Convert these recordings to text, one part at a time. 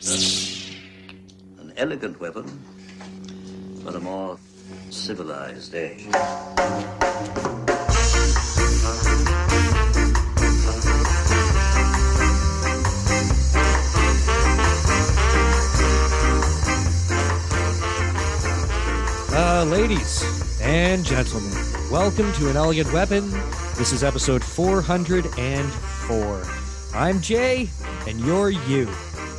An elegant weapon for a more civilized age. Uh, ladies and gentlemen, welcome to An Elegant Weapon. This is episode 404. I'm Jay, and you're you.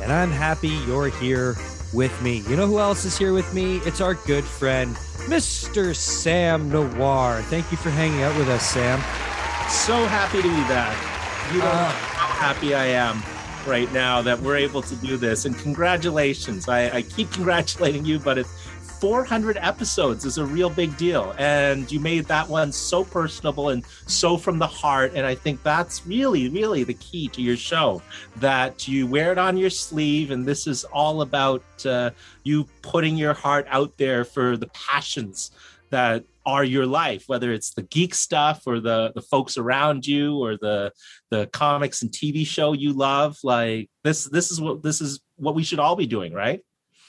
And I'm happy you're here with me. You know who else is here with me? It's our good friend, Mr. Sam Noir. Thank you for hanging out with us, Sam. So happy to be back. You don't know ah. how happy I am right now that we're able to do this. And congratulations. I, I keep congratulating you, but it's 400 episodes is a real big deal. And you made that one so personable and so from the heart. And I think that's really, really the key to your show that you wear it on your sleeve. And this is all about uh, you putting your heart out there for the passions that are your life whether it's the geek stuff or the the folks around you or the the comics and tv show you love like this this is what this is what we should all be doing right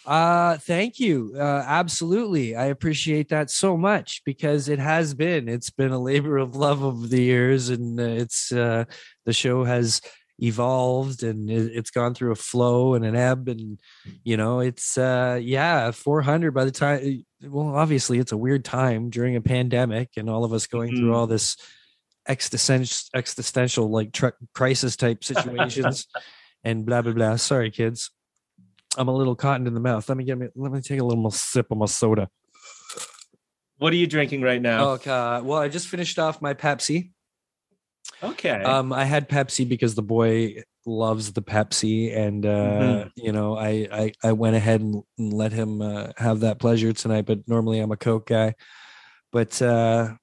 Uh, thank you. Uh, absolutely. I appreciate that so much because it has been, it's been a labor of love over the years and uh, it's, uh, the show has evolved and it, it's gone through a flow and an ebb and, you know, it's, uh, yeah, 400 by the time, well, obviously it's a weird time during a pandemic and all of us going through Mhm. all this existential, existential like tr- crisis type situations and blah, blah, blah. Sorry, kids. I'm a little cotton in the mouth. Let me get me. Let me take a little more sip of my soda. what are you drinking right now Okay. Well, I just finished off my Pepsi. okay Um, I had Pepsi because the boy loves the Pepsi, and uh, you know, I, I I went ahead and, and let him uh, have that pleasure tonight. But normally, I'm a Coke guy. But uh,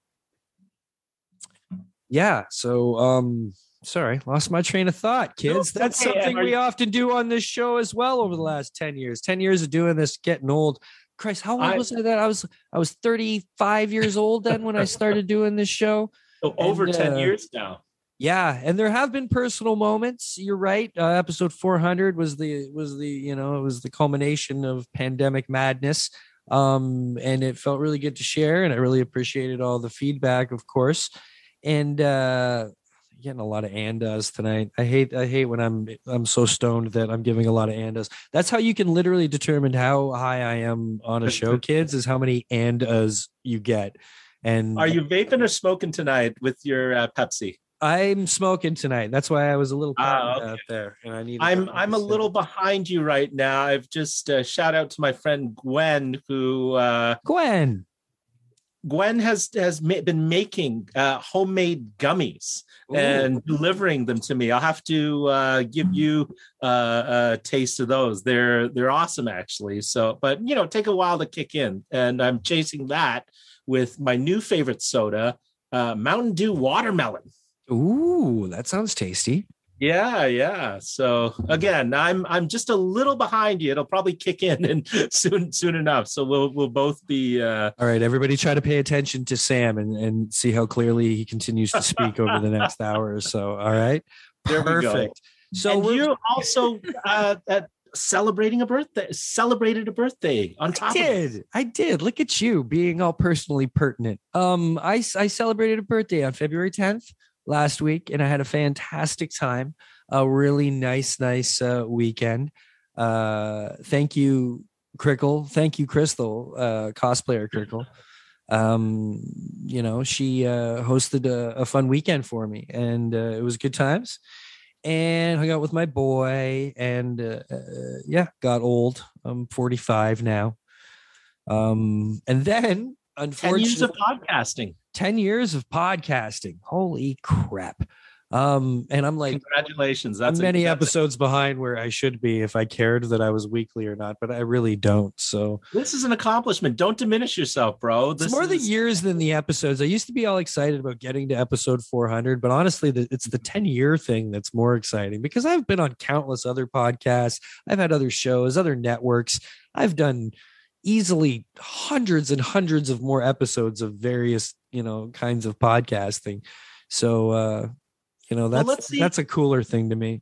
yeah. So um, sorry, lost my train of thought, kids. That's okay. something we often do on this show as well over the last ten years. Ten years of doing this, getting old. Christ, how old I- was I then? I was I was 35 years old then when I started doing this show. So over and, 10 uh, years now Yeah, and there have been personal moments. You're right. Uh, episode 400 was the was the you know it was the culmination of pandemic madness. Um, and it felt really good to share, and I really appreciated all the feedback, of course. And uh, getting a lot of andas tonight. I hate I hate when I'm I'm so stoned that I'm giving a lot of andas. That's how you can literally determine how high I am on a show, kids. Is how many andas you get. And are you vaping or smoking tonight with your uh, pepsi I'm smoking tonight. That's why I was a little Ah, okay. out there, and I need. I'm I'm a little behind you right now. I've just uh, shout out to my friend Gwen who uh, Gwen. Gwen has has ma- been making uh, homemade gummies and delivering them to me. I'll have to uh, give you uh, a taste of those. They're they're awesome actually. So, but you know, take a while to kick in, and I'm chasing that with my new favorite soda, uh, Mountain Dew watermelon. Ooh, that sounds tasty. Yeah, yeah. So again, I'm I'm just a little behind you. It'll probably kick in and soon soon enough. So we'll we'll both be uh All right, everybody, try to pay attention to Sam and and see how clearly he continues to speak over the next hour or so. All right, There perfect. So you also uh, uh celebrating a birthday celebrated a birthday on top I of it. did. I did. Look at you being all personally pertinent. Um, I I celebrated a birthday on February 10th last week, and I had a fantastic time. A really nice, nice uh, weekend. Uh, thank you, Crickle. Thank you, Crystal, uh, cosplayer Crickle. Um, you know, she uh, hosted a, a fun weekend for me, and uh, it was good times. And hung out with my boy, and uh, yeah, got old. I'm 45 now. Um, and then 10 years of podcasting 10 years of podcasting. Holy crap. Um, and I'm like, congratulations that's many that's a- episodes behind where I should be if I cared that I was weekly or not, but I really don't. So this is an accomplishment don't diminish yourself bro it's this more the years than the episodes. I used to be all excited about getting to episode 400, but honestly, the, it's the 10 year thing that's more exciting because I've been on countless other podcasts. I've had other shows, other networks. I've done easily hundreds and hundreds of more episodes of various, you know, kinds of podcasting. So, uh, you know, that's let's see. that's a cooler thing to me.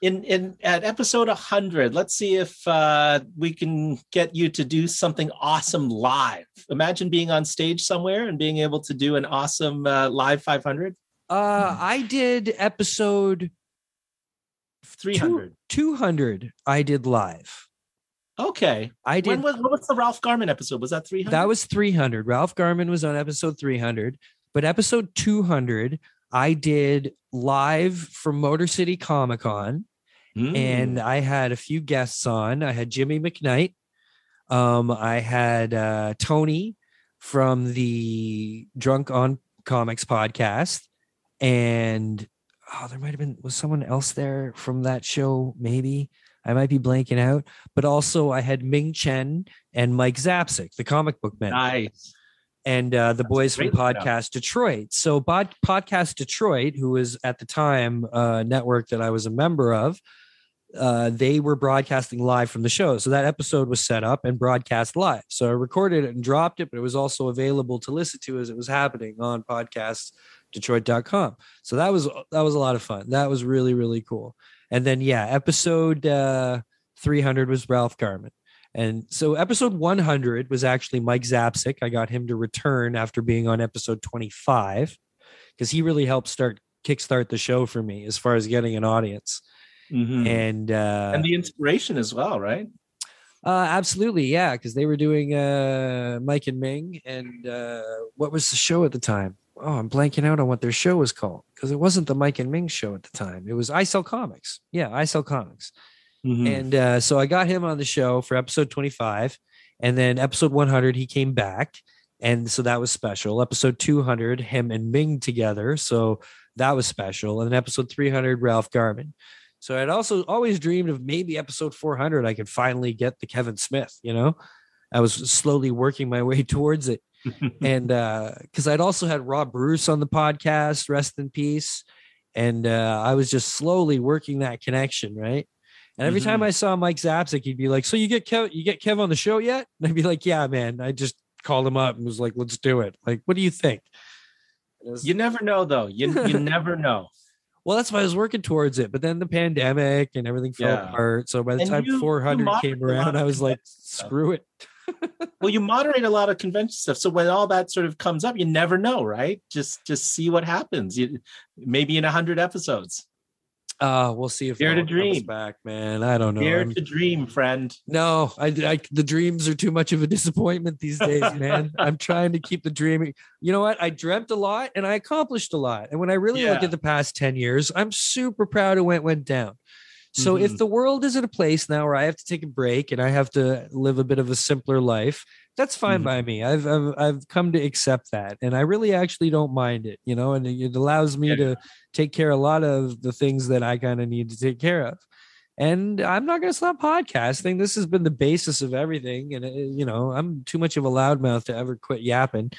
in in at episode 100 let's see if uh we can get you to do something awesome live imagine being on stage somewhere and being able to do an awesome uh, live 500 Uh, I did episode 300 200. I did live. Okay I did. when was what was the ralph garman episode was that 300 that was 300. Ralph Garman was on episode 300, but episode 200, I did live from Motor City Comic Con. Mm. and I had a few guests on. I had Jimmy McKnight. Um, I had uh, Tony from the Drunk on Comics podcast, and oh, there might have been was someone else there from that show. Maybe I might be blanking out. But also, I had Ming Chen and Mike Zapcic, the comic book man nice and uh, the That's boys from great stuff. Podcast Detroit. So Bod- Podcast Detroit, who was at the time a network that I was a member of, uh, they were broadcasting live from the show. So that episode was set up and broadcast live. So I recorded it and dropped it, but it was also available to listen to as it was happening on podcastdetroit.com. So that was that was a lot of fun. That was really really cool. And then yeah, episode uh, 300 was Ralph Garman. And so episode 100 was actually Mike Zapcic. I got him to return after being on episode 25 because he really helped start kickstart the show for me as far as getting an audience. Mhm. And uh, and the inspiration as well right uh absolutely, yeah, because they were doing uh Mike and Ming and uh what was the show at the time? Oh, I'm blanking out on what their show was called because it wasn't the Mike and Ming show at the time. It was I Sell Comics. Yeah, I Sell Comics. Mhm. And uh, so I got him on the show for episode 25. And then episode 100, he came back. And so that was special. Episode 200, him and Ming together. So that was special. And then episode 300, Ralph Garman. So I'd also always dreamed of maybe episode 400, I could finally get the Kevin Smith, you know? I was slowly working my way towards it. and uh because I'd also had Rob Bruce on the podcast, rest in peace. And uh I was just slowly working that connection, right? And every time I saw Mike Zapcic, he'd be like, "So you get Kev, you get Kev on the show yet?" And I'd be like, "Yeah, man." I just called him up and was like, "Let's do it." Like, what do you think? Was- you never know though you you never know well, that's why I was working towards it, but then the pandemic and everything fell Yeah. apart. So by the And time you- you 400 moderate came around, I was like. "Screw it." well you moderate a lot of convention stuff so when all that sort of comes up you never know right just just see what happens you maybe in a hundred episodes Uh, we'll see if Dare to dream. back, man. I don't know. dare I'm- to dream friend No, I, I the dreams are too much of a disappointment these days, man. I'm trying to keep the dreaming. You know what? I dreamt a lot and I accomplished a lot. And when I really look at the past 10 years, I'm super proud of what went down. So if Mhm. the world is at a place now where I have to take a break and I have to live a bit of a simpler life, that's fine Mhm. by me. I've, I've I've come to accept that, and I really actually don't mind it. You know, and it, it allows me Yeah. to take care of a lot of the things that I kind of need to take care of. And I'm not going to stop podcasting. This has been the basis of everything, and uh, you know, I'm too much of a loudmouth to ever quit yapping.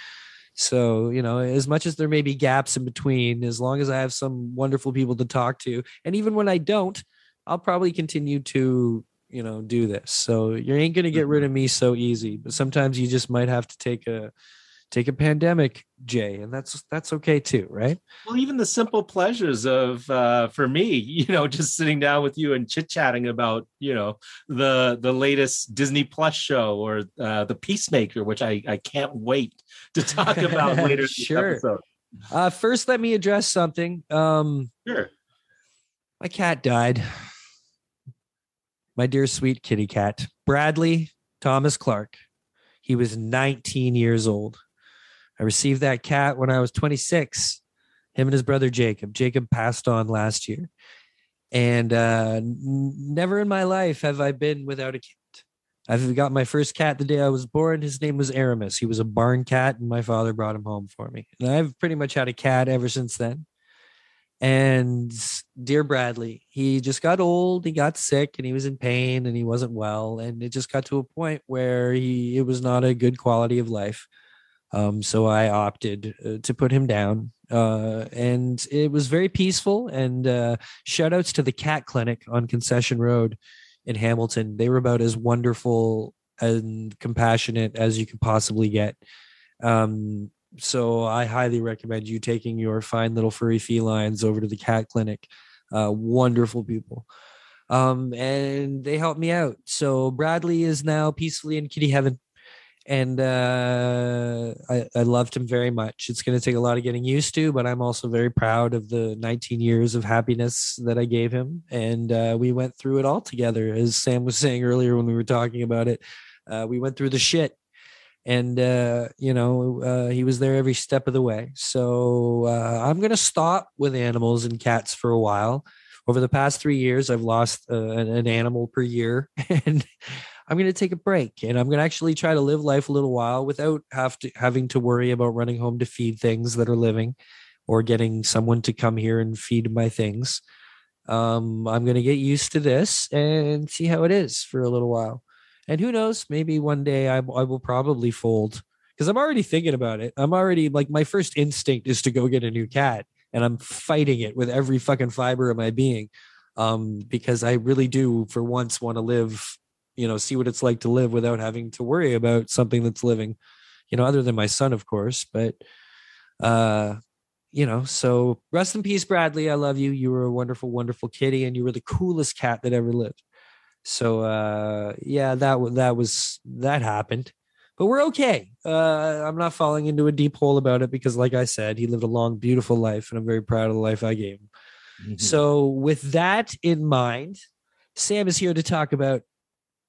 So, you know, as much as there may be gaps in between, as long as I have some wonderful people to talk to, and even when I don't, I'll probably continue to, you know, do this. So you ain't gonna get rid of me so easy. But sometimes you just might have to take a take a pandemic, Jay, and that's that's okay too, right? well even the simple pleasures of uh for me you know just sitting down with you and chit chatting about you know the the latest disney plus show or uh the peacemaker which i i can't wait to talk about later Sure. episode. Uh first let me address something. Um sure my cat died. My dear sweet kitty cat, Bradley Thomas Clark. He was 19 years old. I received that cat when I was 26. Him and his brother Jacob. Jacob passed on last year. And uh, never in my life have I been without a cat. I've got my first cat the day I was born. His name was Aramis. He was a barn cat, and my father brought him home for me. And I've pretty much had a cat ever since then. And dear Bradley, he just got old, he got sick, and he was in pain and he wasn't well. And it just got to a point where he it was not a good quality of life. Um, so I opted uh, to put him down. Uh, and it was very peaceful. And uh, shout outs to the cat clinic on Concession Road in Hamilton. They were about as wonderful and compassionate as you could possibly get. Um, so I highly recommend you taking your fine little furry felines over to the cat clinic. Uh, wonderful people. um, and they helped me out. So Bradley is now peacefully in kitty heaven, and uh, I, I loved him very much. It's going to take a lot of getting used to, but I'm also very proud of the 19 years of happiness that I gave him, and uh, we went through it all together. As Sam was saying earlier when we were talking about it, uh, we went through the shit. And uh, you know uh, he was there every step of the way. So uh, I'm gonna stop with animals and cats for a while over the past three years, I've lost uh, an, an, animal per year, and I'm going to take a break. And I'm going to actually try to live life a little while without have to having to worry about running home to feed things that are living, or getting someone to come here and feed my things. Um, I'm going to get used to this and see how it is for a little while. And who knows? Maybe one day I, I will probably fold because I'm already thinking about it. I'm already like my first instinct is to go get a new cat and I'm fighting it with every fucking fiber of my being um, because I really do, for once, want to live, you know, see what it's like to live without having to worry about something that's living, you know, other than my son, of course. But, uh, you know, so rest in peace, Bradley. I love you. You were a wonderful, wonderful kitty, and you were the coolest cat that ever lived. So, uh, yeah, that that was that happened but we're okay. Uh, I'm not falling into a deep hole about it because, like I said, he lived a long, beautiful life, and I'm very proud of the life I gave him. Mm-hmm. So, with that in mind, Sam is here to talk about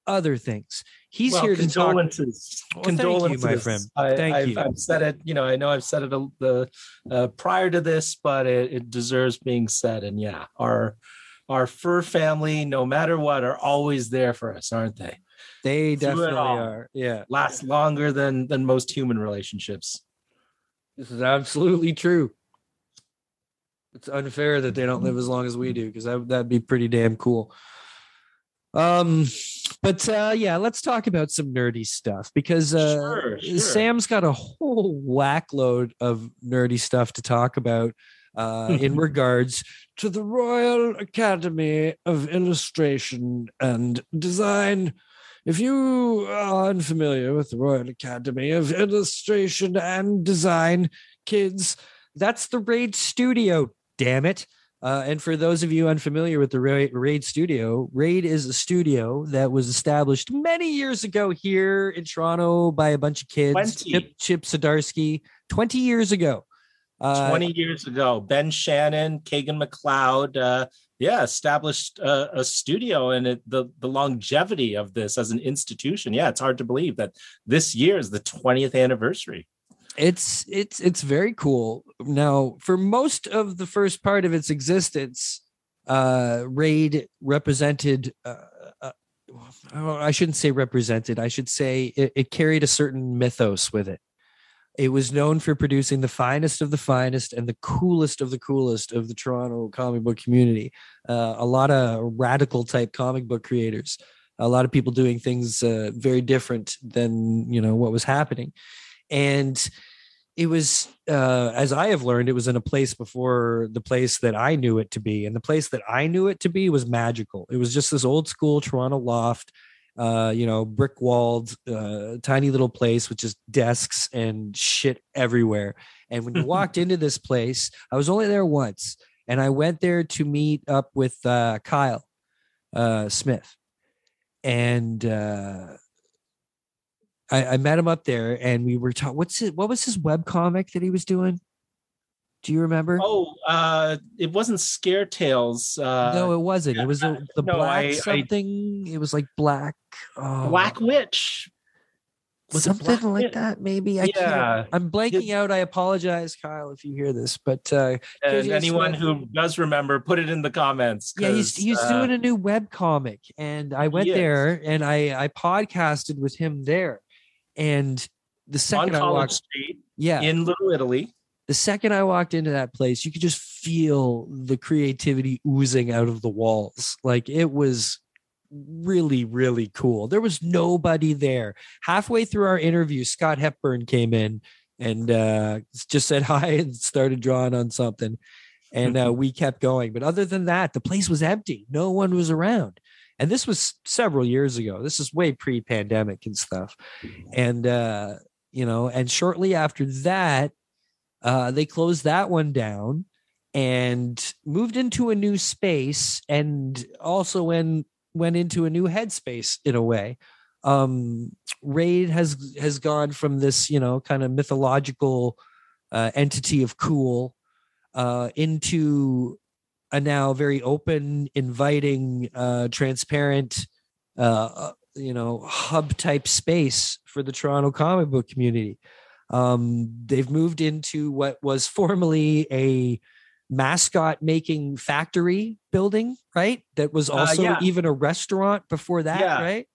other things. He's well, here to condolences. talk. Well, condolences, thank you, my friend. I, thank I've, you. I've said it. You know, I know I've said it the uh, prior to this, but it, it deserves being said. And yeah, our our fur family, no matter what, are always there for us, aren't they? They definitely are. Yeah. Last longer than than most human relationships. This is absolutely true. It's unfair that they don't live as long as we do because that, that'd be pretty damn cool. Um, but uh, yeah, let's talk about some nerdy stuff because uh, sure, sure. Sam's got a whole whack load of nerdy stuff to talk about uh, in regards to the Royal Academy of Illustration and Design if you are unfamiliar with the Royal Academy of Illustration and Design, kids, that's the Raid Studio, damn it. Uh, and for those of you unfamiliar with the Raid Studio, Raid is a studio that was established many years ago here in Toronto by a bunch of kids. 20. Chip, Chip Zdarsky, 20 years ago. Uh, 20 years ago, Ben Shannon, Kagan McLeod, uh, yeah, established a, a studio and it, the the longevity of this as an institution. Yeah, it's hard to believe that this year is the 20th anniversary. It's it's it's very cool. Now, for most of the first part of its existence, uh, Raid represented. Uh, uh, I shouldn't say represented. I should say it, it carried a certain mythos with it. It was known for producing the finest of the finest and the coolest of the coolest of the Toronto comic book community. Uh, a lot of radical type comic book creators, a lot of people doing things uh, very different than you know what was happening, and it was uh, as I have learned, it was in a place before the place that I knew it to be, and the place that I knew it to be was magical. It was just this old school Toronto loft uh, you know, brick walled, uh, tiny little place with just desks and shit everywhere. And when you walked into this place, I was only there once, and I went there to meet up with uh, Kyle uh, Smith, and uh, I, I met him up there, and we were talking. What's it? What was his web comic that he was doing? Do you remember? Oh, uh, it wasn't Scare Tales. Uh, no, it wasn't. It was the, the no, black I, something. I, it was like black. Oh. Black Witch. Was something like Witch? that, maybe. I yeah. I'm blanking out. I apologize, Kyle, if you hear this. But uh, and anyone who does remember, put it in the comments. Yeah, he's he's uh, doing a new web comic, and I went there and I I podcasted with him there, and the second on I walked, Street, yeah, in Little Italy the second I walked into that place, you could just feel the creativity oozing out of the walls. Like it was really, really cool. There was nobody there. Halfway through our interview, Scott Hepburn came in and uh, just said hi and started drawing on something. And uh, we kept going. But other than that, the place was empty. No one was around. And this was several years ago. This is way pre pandemic and stuff. And, uh, you know, and shortly after that, uh, they closed that one down. and moved into a new space and also when went into a new headspace in a way um raid has has gone from this you know kind of mythological uh, entity of cool uh into a now very open inviting uh transparent uh you know hub type space for the toronto comic book community um they've moved into what was formerly a mascot making factory building right that was Uh, also yeah. even a restaurant before that Yeah. right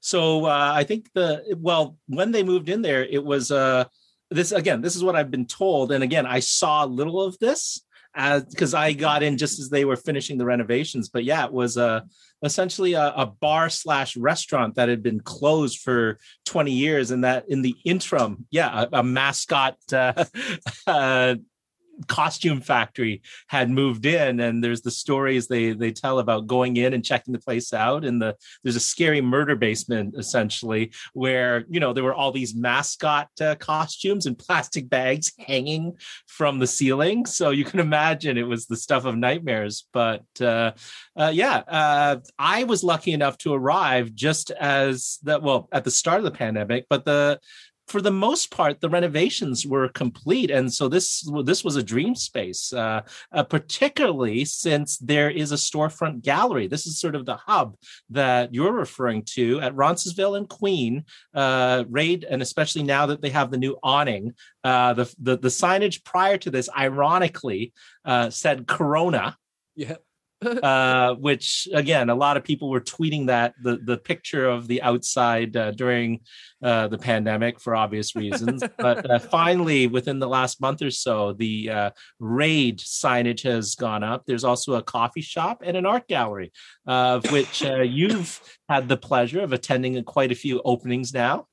So uh, I think the well, when they moved in there, it was uh, this again. This is what I've been told, and again, I saw little of this because I got in just as they were finishing the renovations. But yeah, it was uh, essentially a, a bar slash restaurant that had been closed for twenty years, and that in the interim, yeah, a, a mascot. Uh, uh, costume factory had moved in and there's the stories they they tell about going in and checking the place out and the there's a scary murder basement essentially where you know there were all these mascot uh, costumes and plastic bags hanging from the ceiling. So you can imagine it was the stuff of nightmares. But uh, uh, yeah uh, i was lucky enough to arrive just as that well at the start of the pandemic but the for the most part, the renovations were complete, and so this this was a dream space, uh, uh, particularly since there is a storefront gallery. This is sort of the hub that you're referring to at Roncesvalles and Queen uh, Raid, and especially now that they have the new awning. Uh, the, the the signage prior to this, ironically, uh, said Corona yeah uh, which again, a lot of people were tweeting that the the picture of the outside uh, during uh, the pandemic for obvious reasons. but uh, finally, within the last month or so, the uh, raid signage has gone up. There's also a coffee shop and an art gallery, uh, of which uh, you've had the pleasure of attending quite a few openings now.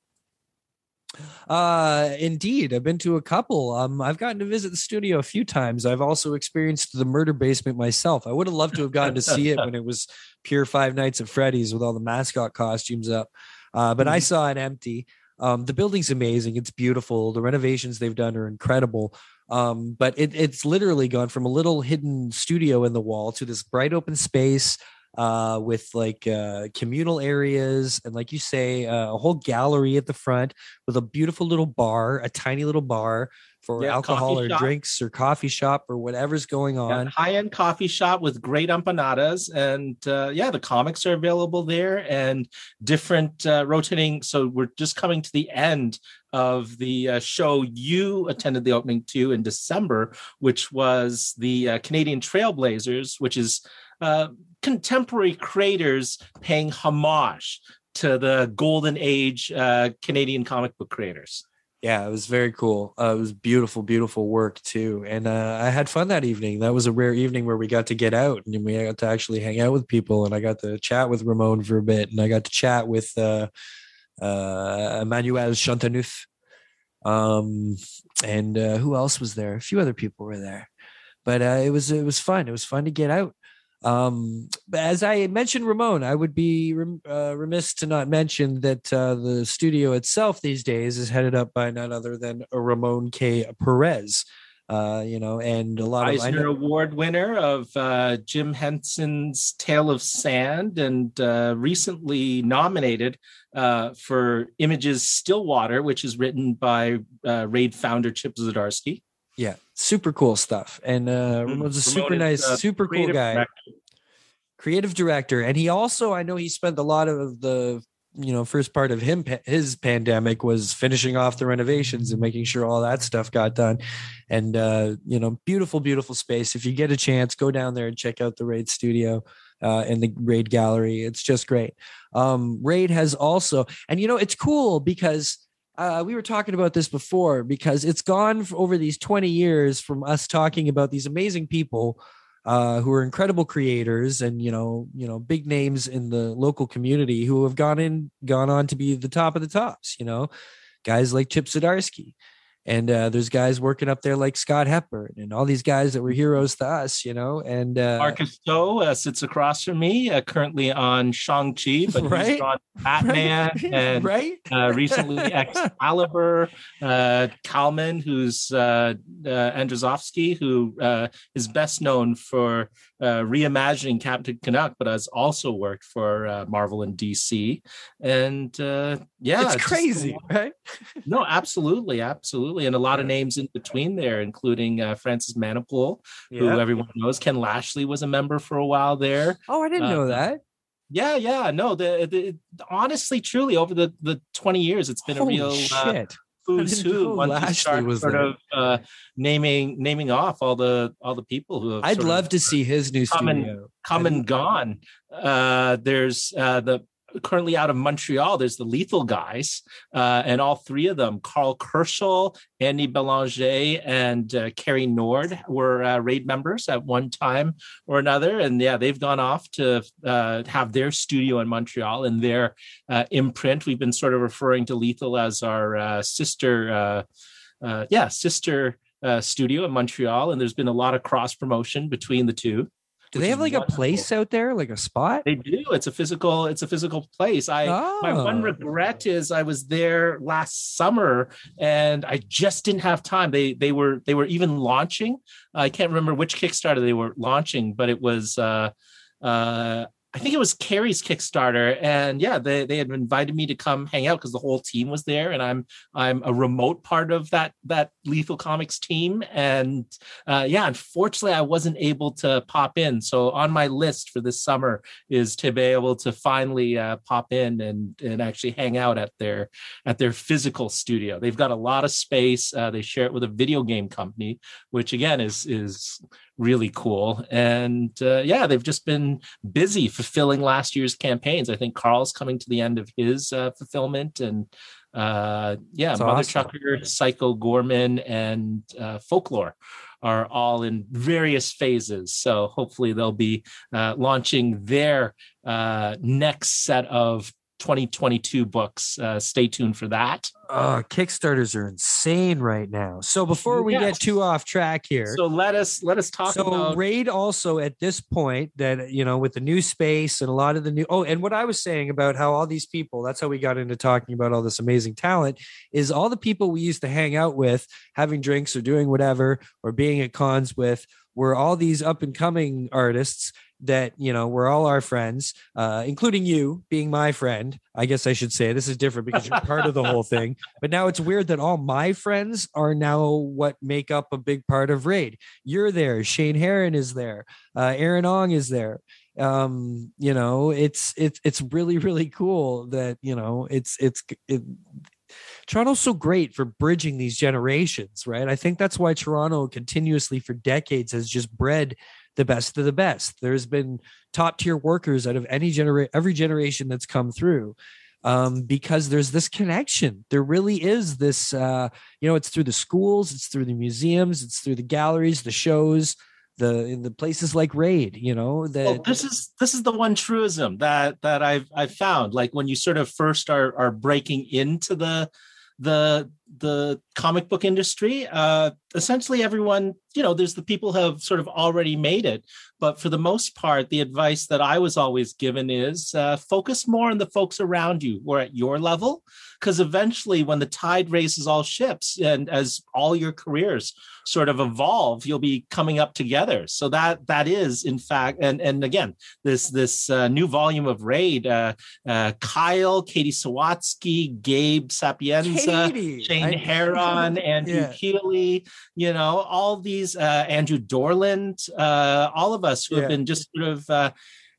Uh, indeed, I've been to a couple. Um, I've gotten to visit the studio a few times. I've also experienced the murder basement myself. I would have loved to have gotten to see it when it was pure Five Nights at Freddy's with all the mascot costumes up. Uh, but I saw it empty. Um, the building's amazing. It's beautiful. The renovations they've done are incredible. Um, but it, it's literally gone from a little hidden studio in the wall to this bright open space uh, with like uh, communal areas and, like you say, uh, a whole gallery at the front with a beautiful little bar, a tiny little bar for Yeah, alcohol or shop. drinks or coffee shop or whatever's going on. high end coffee shop with great empanadas, and uh, yeah, the comics are available there and different uh, rotating. So we're just coming to the end of the uh, show you attended the opening to in December, which was the uh, Canadian Trailblazers, which is uh, contemporary creators paying homage to the golden age uh, Canadian comic book creators. Yeah, it was very cool. Uh, it was beautiful, beautiful work too, and uh, I had fun that evening. That was a rare evening where we got to get out and we got to actually hang out with people, and I got to chat with Ramon for a bit, and I got to chat with uh, uh, Emmanuel Chanteneuf, um, and uh, who else was there? A few other people were there, but uh, it was it was fun. It was fun to get out. Um, as I mentioned, Ramon, I would be rem- uh, remiss to not mention that uh, the studio itself these days is headed up by none other than Ramon K. Perez. Uh, you know, and a lot of Eisner know, Award winner of uh, Jim Henson's Tale of Sand, and uh, recently nominated uh, for Images Stillwater, which is written by uh, Raid founder Chip Zdarsky. yeah, super cool stuff. And uh, Ramon's a super Ramon is, nice, uh, super cool guy. director. creative director and he also i know he spent a lot of the you know first part of him his pandemic was finishing off the renovations and making sure all that stuff got done and uh you know beautiful beautiful space if you get a chance go down there and check out the raid studio uh and the raid gallery it's just great um raid has also and you know it's cool because uh, we were talking about this before because it's gone over these 20 years from us talking about these amazing people uh, who are incredible creators and you know you know big names in the local community who have gone in gone on to be the top of the tops you know? Guys like chip zdarsky and uh, there's guys working up there like Scott Hepburn and all these guys that were heroes to us, you know. And uh, Marcus To uh, sits across from me, uh, currently on Shang Chi, but Right? he's on Batman right, and right? uh, recently Excalibur. Uh, Kalman, who's uh, uh, Andrasofszky, who uh, is best known for uh, reimagining Captain Canuck, but has also worked for uh, Marvel and DC. And uh, yeah, it's just crazy, lot- right? No, absolutely, absolutely, and a lot of names in between there, including uh, Francis Manapul, who everyone knows. Ken Lashley was a member for a while there. Oh, I didn't uh, know that. Yeah, yeah, no, the, the honestly, truly, over the the twenty years, it's been Holy a real uh, shit! who's who. Once you Lashley start was sort there. of uh, naming naming off all the all the people who have I'd love to see his new come and- studio. come and gone. Uh, there's uh, the currently out of Montreal. There's the Lethal Guys, uh, and all three of them, Karl Kerschl, Andy Belanger, and uh, Cary Nord, were uh, raid members at one time or another. And yeah, they've gone off to uh, have their studio in Montreal and their uh, imprint. We've been sort of referring to Lethal as our uh, sister, yeah, sister. Studio in Montreal, and there's been a lot of cross promotion between the two. Do they have like a place out there, like a spot? They do. It's a physical. It's a physical place. I my one regret is I was there last summer and I just didn't have time. They they were they were even launching. I can't remember which Kickstarter they were launching, but it was. uh uh I think it was Cary's Kickstarter, and yeah, they, they had invited me to come hang out because the whole team was there, and I'm I'm a remote part of that that Lethal Comics team, and uh, yeah, unfortunately, I wasn't able to pop in. So on my list for this summer is to be able to finally uh, pop in and and actually hang out at their at their physical studio. They've got a lot of space. Uh, they share it with a video game company, which again is is really cool. And uh, yeah, they've just been busy fulfilling last year's campaigns. I think Karl's coming to the end of his uh, fulfillment and. Uh, yeah, That's Mother awesome. Chucker, Psycho Gorman, and uh, Folklore are all in various phases. So hopefully they'll be uh, launching their uh, next set of 2022 books. Uh, stay tuned for that. Oh, Kickstarters are insane right now. So before we get too off track here, So let us let us talk so about. raid also at this point that you know with the new space and a lot of the new oh and what i was saying about how all these people that's how we got into talking about all this amazing talent is all the people we used to hang out with having drinks or doing whatever or being at cons with were all these up and coming artists that you know we're all our friends uh, including you being my friend. I guess i should say this is different because you're part of the whole thing. But now it's weird that all my friends are now what make up a big part of raid. You're there shane heron is there uh, aaron ong is there. Um you know it's it's it's really really cool that you know it's it's it, Toronto's so great for bridging these generations, right? I think that's why Toronto continuously for decades has just bred the best of the best. There's been top tier workers out of any generation, every generation that's come through. Um, because there's this connection. There really is this, uh, you know, it's through the schools, it's through the museums, it's through the galleries, the shows, the the places like Raid, you know, that Well, this is this is the one truism that that I've I've found. Like when you sort of first are are breaking into the the the comic book industry, uh, essentially everyone, you know, there's the people who have sort of already made it. But for the most part, the advice that I was always given is uh, focus more on the folks around you or at your level, because eventually, when the tide raises all ships, and as all your careers sort of evolve, you'll be coming up together. So that that is, in fact, and and again, this this uh, new volume of Raid, uh, uh, Kyle, Katie Sawatsky, Gabe Sapienza. Katie. Shane I- Heron, Andrew Yeah. Keeley, you know, all these, uh, Andrew Dorland, uh, all of us who Yeah. have been just sort of uh,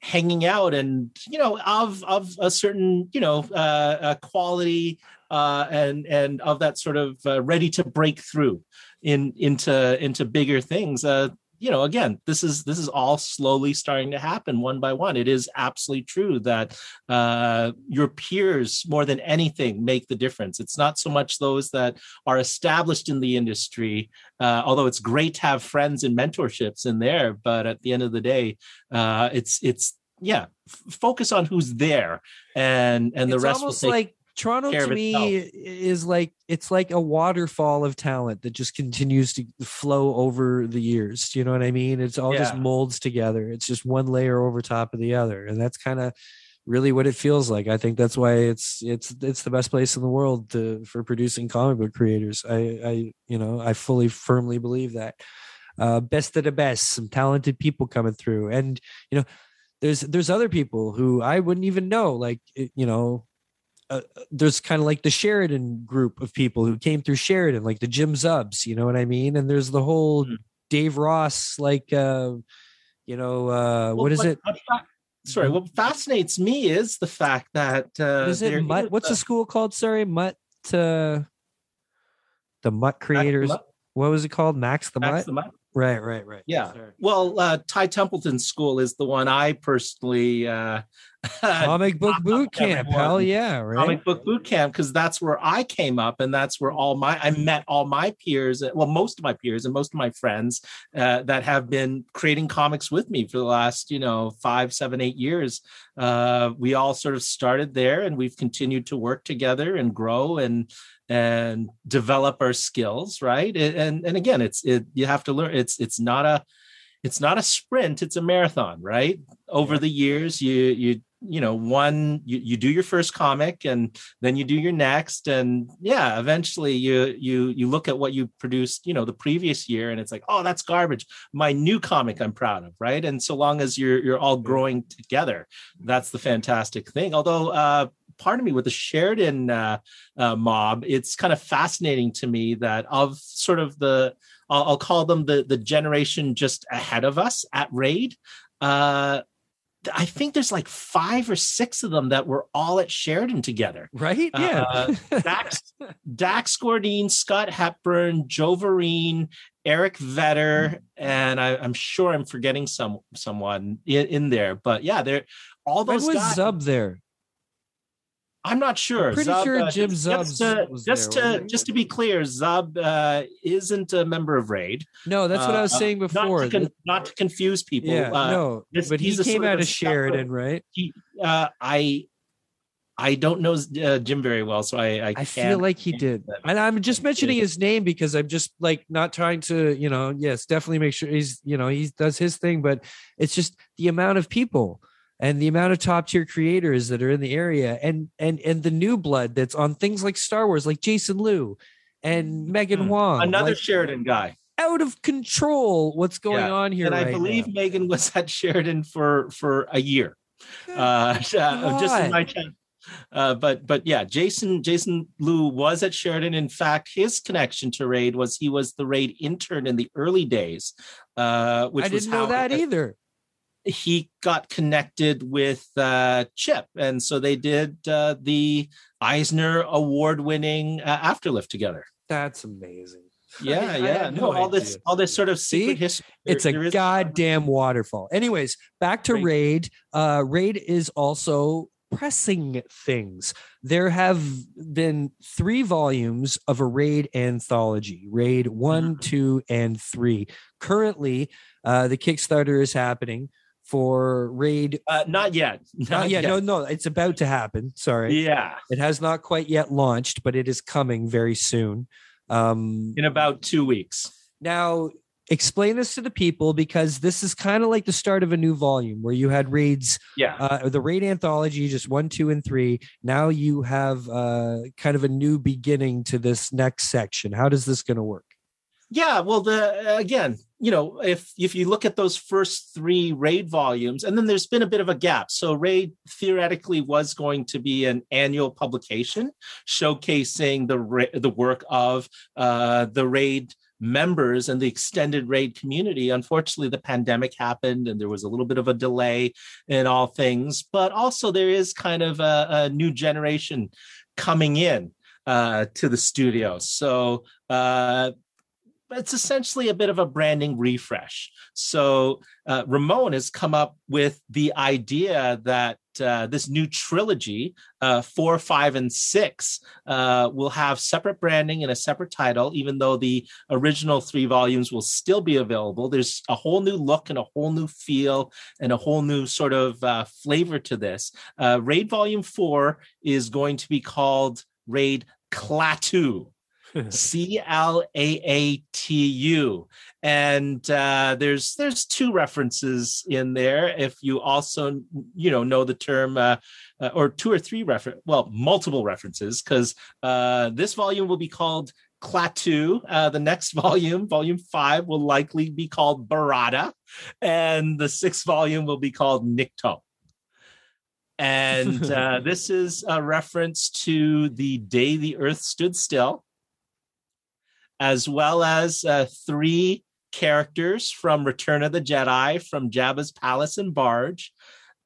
hanging out and, you know, of of a certain, you know, uh, uh, quality uh, and and of that sort of uh, ready to break through in into into bigger things. Uh, you know, again, this is this is all slowly starting to happen one by one. It is absolutely true that uh, your peers, more than anything, make the difference. It's not so much those that are established in the industry, uh, although it's great to have friends and mentorships in there. But at the end of the day, uh, it's it's yeah, f- focus on who's there, and and the it's rest will almost take like Toronto to me itself. is like it's like a waterfall of talent that just continues to flow over the years. Do you know what I mean? It's all just molds together. It's just one layer over top of the other, and that's kind of really what it feels like. I think that's why it's it's it's the best place in the world to for producing comic book creators. I I you know I fully firmly believe that. Uh, best of the best, some talented people coming through, and you know there's there's other people who I wouldn't even know, like you know uh, there's kind of like the Sheridan group of people who came through Sheridan, like the Jim Zubs, you know what I mean? And there's the whole Mhm. Dave Ross, like, uh, you know, uh, what is it? What fa- sorry, what fascinates me is the fact that uh, What is it? Mutt? What's the school called? Sorry, Mutt. Uh, the Mutt creators. Mutt? What was it called? Max the Max Mutt. the Mutt? Right, right, right. Yeah. Well, uh, Ty Templeton School is the one I personally uh, Comic book boot camp. everyone. Hell yeah! Right. comic book boot camp because that's where I came up and that's where all my I met all my peers, well, most of my peers and most of my friends uh, that have been creating comics with me for the last, you know, five, seven, eight years. Uh, we all sort of started there and we've continued to work together and grow and and develop our skills, right? And and, again, it's it you have to learn. It's it's not a it's not a sprint it's a marathon right? Over the years you you you know one you, you do your first comic and then you do your next and yeah eventually you you you look at what you produced you know the previous year and it's like oh that's garbage. My new comic i'm proud of right? And so long as you're you're all growing together that's the fantastic thing. Although uh pardon me with the Sheridan uh, uh, mob, it's kind of fascinating to me that of sort of the I'll, I'll call them the the generation just ahead of us at Raid. Uh, I think there's like five or six of them that were all at Sheridan together. Right? Yeah. Uh, Dax, Dax Gordine, Scott Hepburn, Joe Vereen, Eric Vetter, and I, I'm sure I'm forgetting some someone in, in there. But yeah, they're all when those was guys. Zub there? I'm not sure. I'm pretty Zub, sure uh, Jim just- Just to, just, there, to just to be clear, Zub uh, isn't a member of Raid. No, that's what I was Uh, saying Not before. to, con- not to confuse people. yeah, uh, no, this- but he came out of Sheridan, separate- right? he, uh, I I don't know uh, Jim very well, so I I, I feel like he did. And I'm just mentioning his name because I'm just like not trying to, you know, yes, definitely make sure he's, you know, he does his thing, but it's just the amount of people and the amount of top tier creators that are in the area and and and the new blood that's on things like Star Wars, like Jason Loo and Megan Hmm. Wong. another like, Sheridan guy. out of control what's going Yeah, on here. and I right believe now. Megan was at Sheridan for for a year. Uh, just in my chat. Uh, but but yeah, Jason Jason Loo was at Sheridan. In fact, his connection to Raid was he was the Raid intern in the early days, uh, which I was didn't know that either. He got connected with uh, Chip, and so they did uh, the Eisner Award-winning uh, Afterlift together. That's amazing. Yeah, I yeah. had No, no all this, all this sort of See? secret history. it's There- there a goddamn waterfall. Anyways, back to Raid. Raid. Uh, Raid is also pressing things. There have been three volumes of a Raid anthology Raid one, Mhm. two, and three. Currently, uh, the Kickstarter is happening for Raid. Uh, not yet. Not, Not yet. yet. No, no, it's about to happen. Sorry. Yeah, It has not quite yet launched, but it is coming very soon. Um, in about two weeks. now, explain this to the people because this is kind of like the start of a new volume where you had raids, Yeah. uh, the raid anthology, just one, two, and three. Now you have uh, kind of a new beginning to this next section. How does this going to work? Yeah, well, the again, you know, if if you look at those first three raid volumes, and then there's been a bit of a gap. So raid theoretically was going to be an annual publication showcasing the the work of uh, the raid members and the extended raid community. Unfortunately, the pandemic happened, and there was a little bit of a delay in all things. But also, there is kind of a, a new generation coming in uh, to the studio. So. Uh, it's essentially a bit of a branding refresh. So uh, Ramon has come up with the idea that uh, this new trilogy, uh, four, five, and six, uh, will have separate branding and a separate title, even though the original three volumes will still be available. There's a whole new look and a whole new feel and a whole new sort of uh, flavor to this. Uh, Raid Volume Four is going to be called Raid Klaatu. C L A A T U, and uh, there's there's two references in there. If you also you know know the term, uh, uh, or two or three refer well multiple references, because uh, this volume will be called Klaatu. Uh, the next volume, volume five, will likely be called Barada, and the sixth volume will be called Nikto. And uh, this is a reference to the day the Earth stood still as well as uh, three characters from Return of the Jedi from Jabba's palace and barge.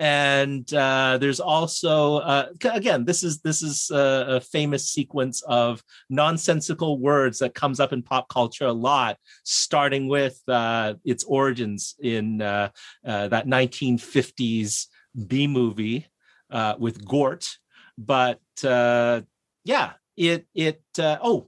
And uh, there's also uh, again, this is this is a, a, famous sequence of nonsensical words that comes up in pop culture a lot, starting with uh, its origins in uh, uh, that 1950s B movie uh, with Gort. But yeah, it it oh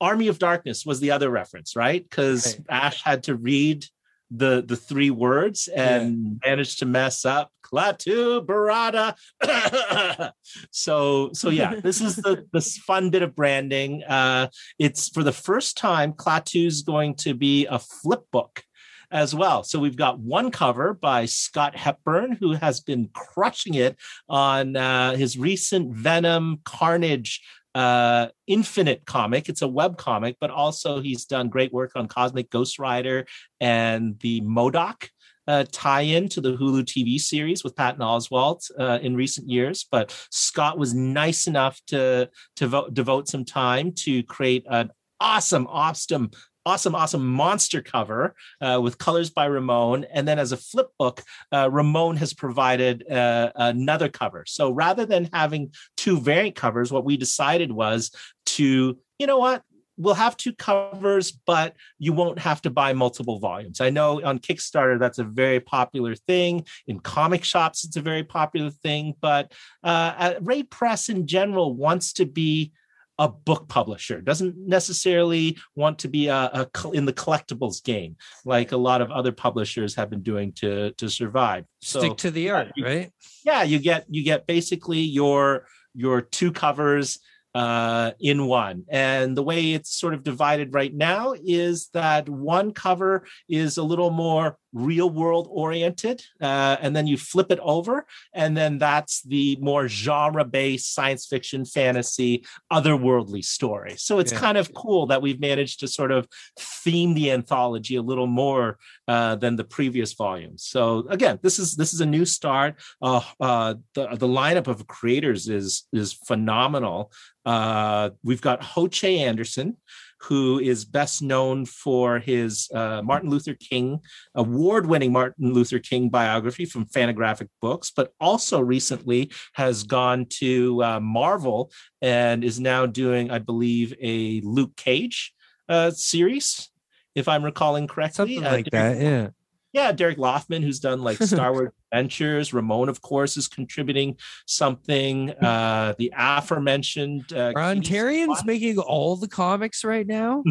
Army of Darkness was the other reference, right? Because right. Ash had to read the the three words and yeah. managed to mess up Klaatu Barada. so so yeah, this is the this fun bit of branding. Uh, it's for the first time Klaatu is going to be a flip book as well. So we've got one cover by Scott Hepburn, who has been crushing it on uh, his recent Venom Carnage uh, Infinite comic. It's a web comic, but also he's done great work on Cosmic Ghost Rider and the MODOK uh, tie-in to the Hulu TV series with Patton Oswalt uh, in recent years. But Scott was nice enough to to vo- devote some time to create an awesome, awesome awesome, awesome monster cover uh, with colors by Ramon. And then as a flip book, uh, Ramon has provided uh, another cover. So rather than having two variant covers, what we decided was to, you know what? We'll have two covers, but you won't have to buy multiple volumes. I know on Kickstarter that's a very popular thing. In comic shops, it's a very popular thing. But uh, Raid Press in general wants to be a book publisher doesn't necessarily want to be a, a, in the collectibles game like a lot of other publishers have been doing to to survive so, stick to the art yeah, you, right yeah you get you get basically your your two covers uh, in one. And the way it's sort of divided right now is that one cover is a little more real world oriented, uh, and then you flip it over, and then that's the more genre based science fiction, fantasy, otherworldly story. So it's yeah. kind of cool that we've managed to sort of theme the anthology a little more uh, than the previous volumes. So again, this is this is a new start. Uh, uh, the the lineup of creators is is phenomenal. Uh, we've got Ho Che Anderson, who is best known for his uh, Martin Luther King, award winning Martin Luther King biography from Fantagraphic Books, but also recently has gone to uh, Marvel and is now doing, I believe, a Luke Cage uh, series, if I'm recalling correctly. Something uh, like that, yeah yeah, Derek Laufman, who's done like Star Wars Adventures. Ramon, of course, is contributing something. Uh, the aforementioned uh, Ron Tarian's making all the comics right now.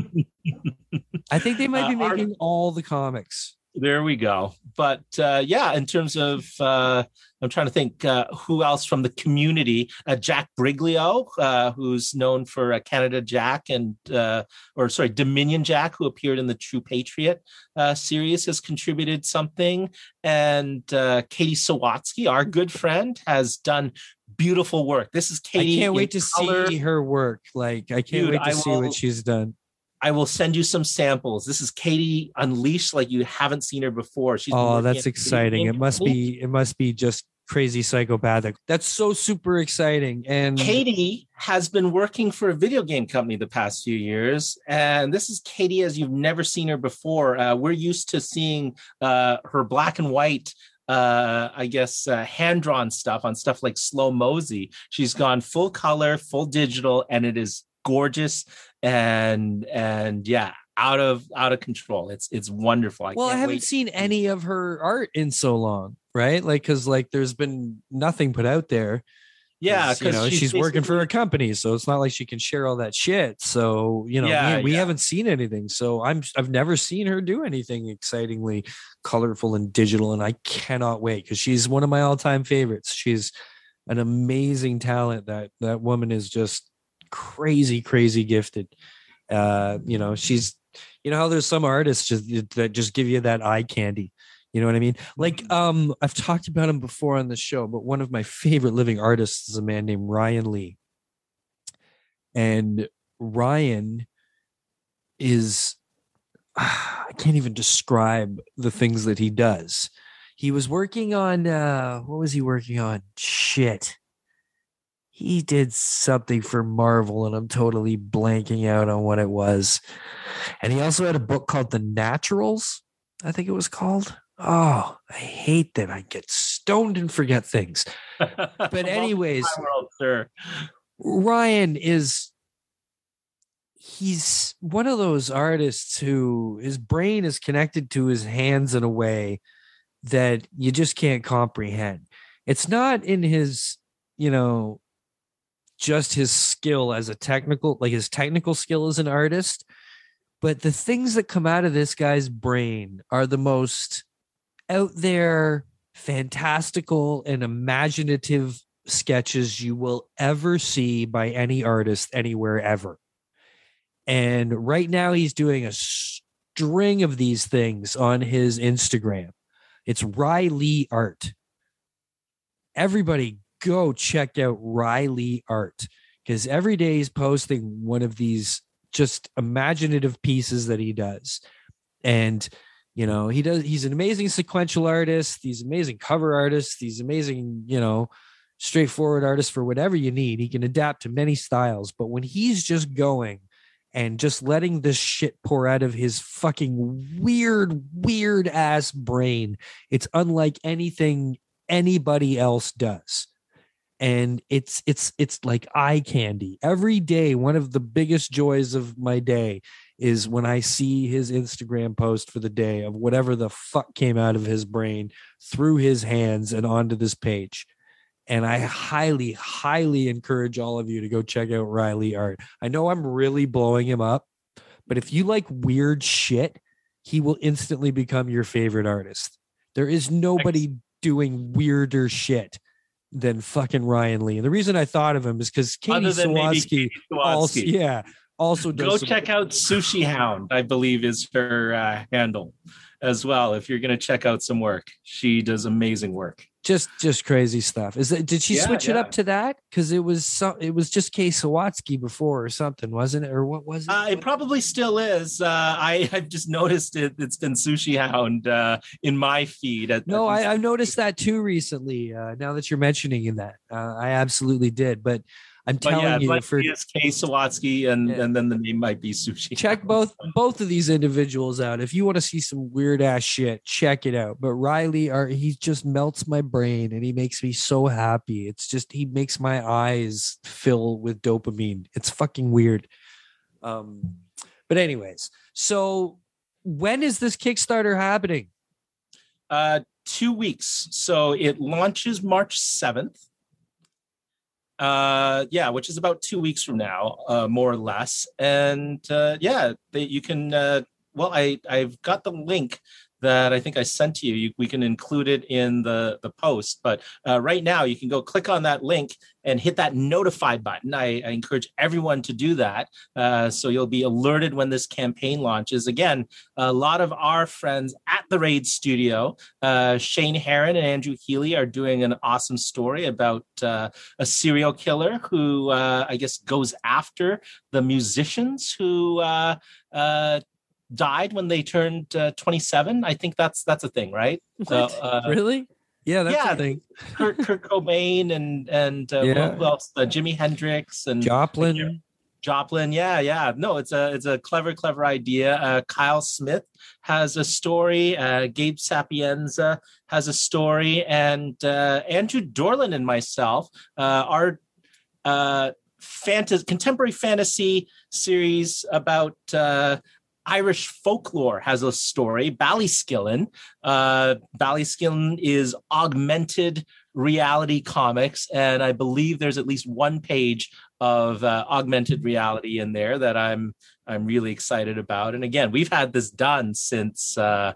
I think they might be uh, making all the comics. There we go. But uh, yeah, in terms of, uh, I'm trying to think uh, who else from the community. Uh, Jack Briglio, uh, who's known for uh, Canada Jack and, or sorry, Dominion Jack, who appeared in the True Patriot series, has contributed something. And Katie Sawatsky, our good friend, has done beautiful work. This is Katie. I can't wait to color. see her work. Like, I can't Dude, wait to see what she's done. I will send you some samples. This is Katie Unleashed, like you haven't seen her before. She's oh, that's exciting! It must be. It must be just crazy psychopathic. That's so super exciting. And Katie has been working for a video game company the past few years, and this is Katie as you've never seen her before. Uh, we're used to seeing uh, her black and white uh, I guess, uh, hand drawn stuff on stuff like Slow Mosey. She's gone full color, full digital, and it is gorgeous and and yeah out of out of control. It's it's wonderful. I well, I haven't wait. seen any of her art in so long, right? Like, because like there's been nothing put out there. Yeah, because you know she's, she's working for a company, so it's not like she can share all that shit. So you know, yeah, we, we yeah. haven't seen anything. So I'm I've never seen her do anything excitingly colorful and digital, and I cannot wait because she's one of my all time favorites. She's an amazing talent. That that woman is just crazy, crazy gifted. Uh, you know, she's you know how there's some artists just that just give you that eye candy you know what i mean? Like mm-hmm. um i've talked about him before on the show but one of my favorite living artists is a man named ryan lee. And ryan is i can't even describe the things that he does. He was working on uh what was he working on? Shit he did something for Marvel, and I'm totally blanking out on what it was. And he also had a book called The Naturals, I think it was called. Oh, I hate that I get stoned and forget things. But anyways, world, sir. Ryan is he's one of those artists who his brain is connected to his hands in a way that you just can't comprehend. It's not in his, you know, just his skill as a technical, like his technical skill as an artist, but the things that come out of this guy's brain are the most out there, fantastical, and imaginative sketches you will ever see by any artist anywhere ever. And right now, he's doing a string of these things on his Instagram. It's Riley Art. Everybody go check out Riley Art because every day he's posting one of these just imaginative pieces that he does. And you know, he does he's an amazing sequential artist, he's amazing cover artist, he's amazing, you know, straightforward artist for whatever you need. He can adapt to many styles, but when he's just going and just letting this shit pour out of his fucking weird, weird ass brain, it's unlike anything anybody else does and it's it's it's like eye candy. Every day one of the biggest joys of my day is when i see his instagram post for the day of whatever the fuck came out of his brain through his hands and onto this page. And i highly highly encourage all of you to go check out riley art. I know i'm really blowing him up but if you like weird shit he will instantly become your favorite artist. There is nobody doing weirder shit than fucking Ryan Lee. And the reason I thought of him is because Katie Sawatsky, also, yeah, also go check out Sushi Hound. I believe is her uh, handle as well. If you're going to check out some work, she does amazing work just just crazy stuff. Is it? Did she yeah, switch yeah. it up to that? Because it was so, it was just Kay Sawatsky before or something, wasn't it? Or what was it? Uh, it probably still is. Uh, I I've just noticed it. It's been Sushi Hound uh, in my feed. At, no, at I, have noticed that too recently. Uh, now that you're mentioning that, uh, I absolutely did. But I'm telling yeah, you, for Kay Sawatsky, and yeah. and then the name might be Sushi. Check both both of these individuals out. If you want to see some weird ass shit, check it out. But Riley, are he just melts my brain, and he makes me so happy. It's just he makes my eyes fill with dopamine. It's fucking weird. Um, but anyways, so when is this Kickstarter happening? Uh, two weeks. So it launches March seventh uh yeah which is about two weeks from now uh more or less. And uh yeah they, you can uh well i i've got the link that I think I sent to you. you we can include it in the, the post. But uh, right now, you can go click on that link and hit that notify button. I, I encourage everyone to do that. Uh, so you'll be alerted when this campaign launches. Again, a lot of our friends at the Raid Studio, uh, Shane Heron and Andrew Healy, are doing an awesome story about uh, a serial killer who uh, I guess goes after the musicians who uh, died when they turned uh, 27. I think that's that's a thing, right? So, uh, really? Yeah, that's yeah, a thing. Kurt, Kurt Cobain and and uh, yeah. who else? Uh, Jimi Hendrix and Joplin. Joplin, yeah, yeah. No, it's a it's a clever, clever idea. Uh, Kyle Smith has a story. Uh, Gabe Sapienza has a story, and uh, Andrew Dorland and myself uh, are uh, fantasy contemporary fantasy series about uh, Irish folklore has a story, Ballyskillen. Uh, Ballyskillen is augmented reality comics, and I believe there's at least one page of uh, augmented reality in there that I'm I'm really excited about. And again, we've had this done since uh,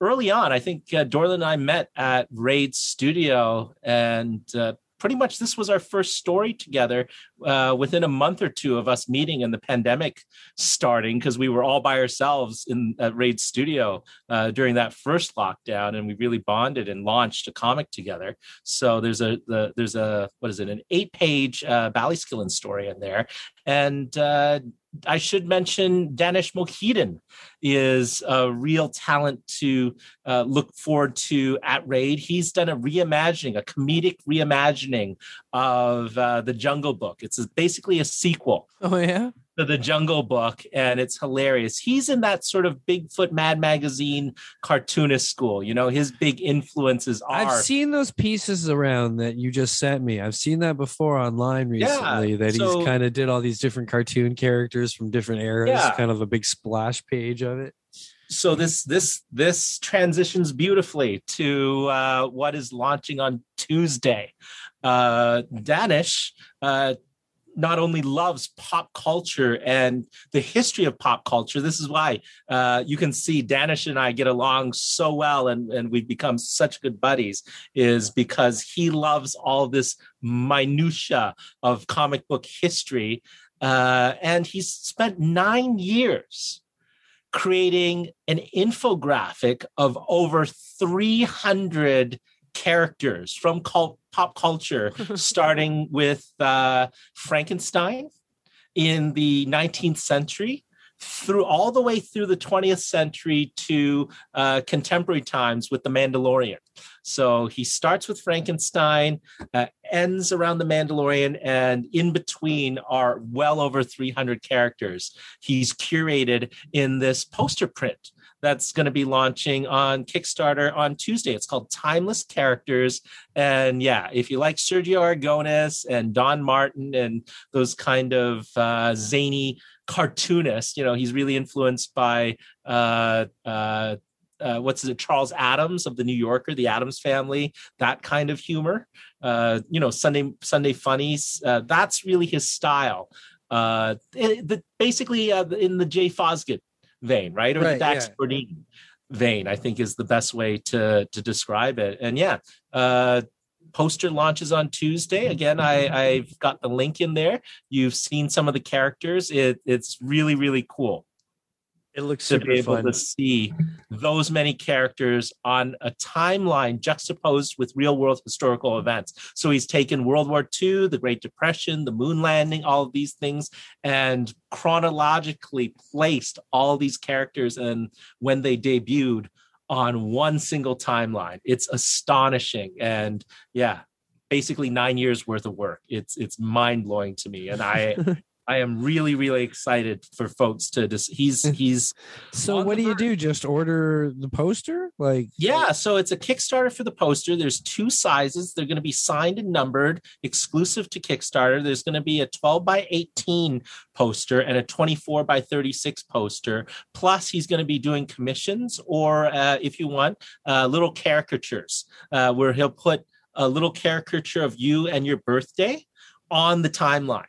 early on. I think uh, and I met at Raid Studio, and uh, pretty much this was our first story together uh, within a month or two of us meeting and the pandemic starting because we were all by ourselves in at Raid Studio uh, during that first lockdown, and we really bonded and launched a comic together. So there's a the, there's a what is it an eight page uh, Ballyskillen story in there, and uh, I should mention Danish Mohidan is a real talent to uh, look forward to at Raid. He's done a reimagining, a comedic reimagining of uh, the Jungle Book. It's basically a sequel. Oh yeah to the Jungle Book, and it's hilarious. He's in that sort of Bigfoot Mad Magazine cartoonist school. You know, his big influences are. I've seen those pieces around that you just sent me. I've seen that before online recently. Yeah, that so, he's kind of did all these different cartoon characters from different eras. Yeah. Kind of a big splash page of it so this this this transitions beautifully to uh, what is launching on Tuesday. Uh, Danish uh, not only loves pop culture and the history of pop culture. This is why uh, you can see Danish and I get along so well and, and we've become such good buddies, is because he loves all this minutia of comic book history. Uh, and he's spent nine years creating an infographic of over 300 characters from cult, pop culture, starting with uh, Frankenstein in the 19th century through all the way through the 20th century to uh, contemporary times with the Mandalorian. So he starts with Frankenstein, uh, ends around the Mandalorian, and in between are well over 300 characters. He's curated in this poster print that's going to be launching on Kickstarter on Tuesday. It's called Timeless Characters. And yeah, if you like Sergio Aragonés and Don Martin and those kind of uh, zany cartoonists, you know, he's really influenced by uh, uh, uh, what's it, Charles Addams of the New Yorker, the Addams family, that kind of humor. Uh, you know, Sunday Sunday funnies. Uh, that's really his style. Uh, it, the, basically, uh, in the Jay Fosgitt vein, right? Or right, the Dax yeah. Vein, I think is the best way to to describe it. And yeah, uh, poster launches on Tuesday. Again, I, I've got the link in there. You've seen some of the characters. It, it's really, really cool. It looks to be able fun. to see those many characters on a timeline juxtaposed with real world historical events. So he's taken World War II, the Great Depression, the moon landing, all of these things, and chronologically placed all these characters and when they debuted on one single timeline. It's astonishing. And yeah, basically nine years worth of work. It's it's mind blowing to me. And I I am really, really excited for folks to just he's he's so what do you do? Just order the poster? Like yeah, so it's a Kickstarter for the poster. There's two sizes. They're going to be signed and numbered, exclusive to Kickstarter. There's going to be a 12 by 18 poster and a 24 by 36 poster. Plus, he's going to be doing commissions or uh, if you want, uh, little caricatures uh, where he'll put a little caricature of you and your birthday on the timeline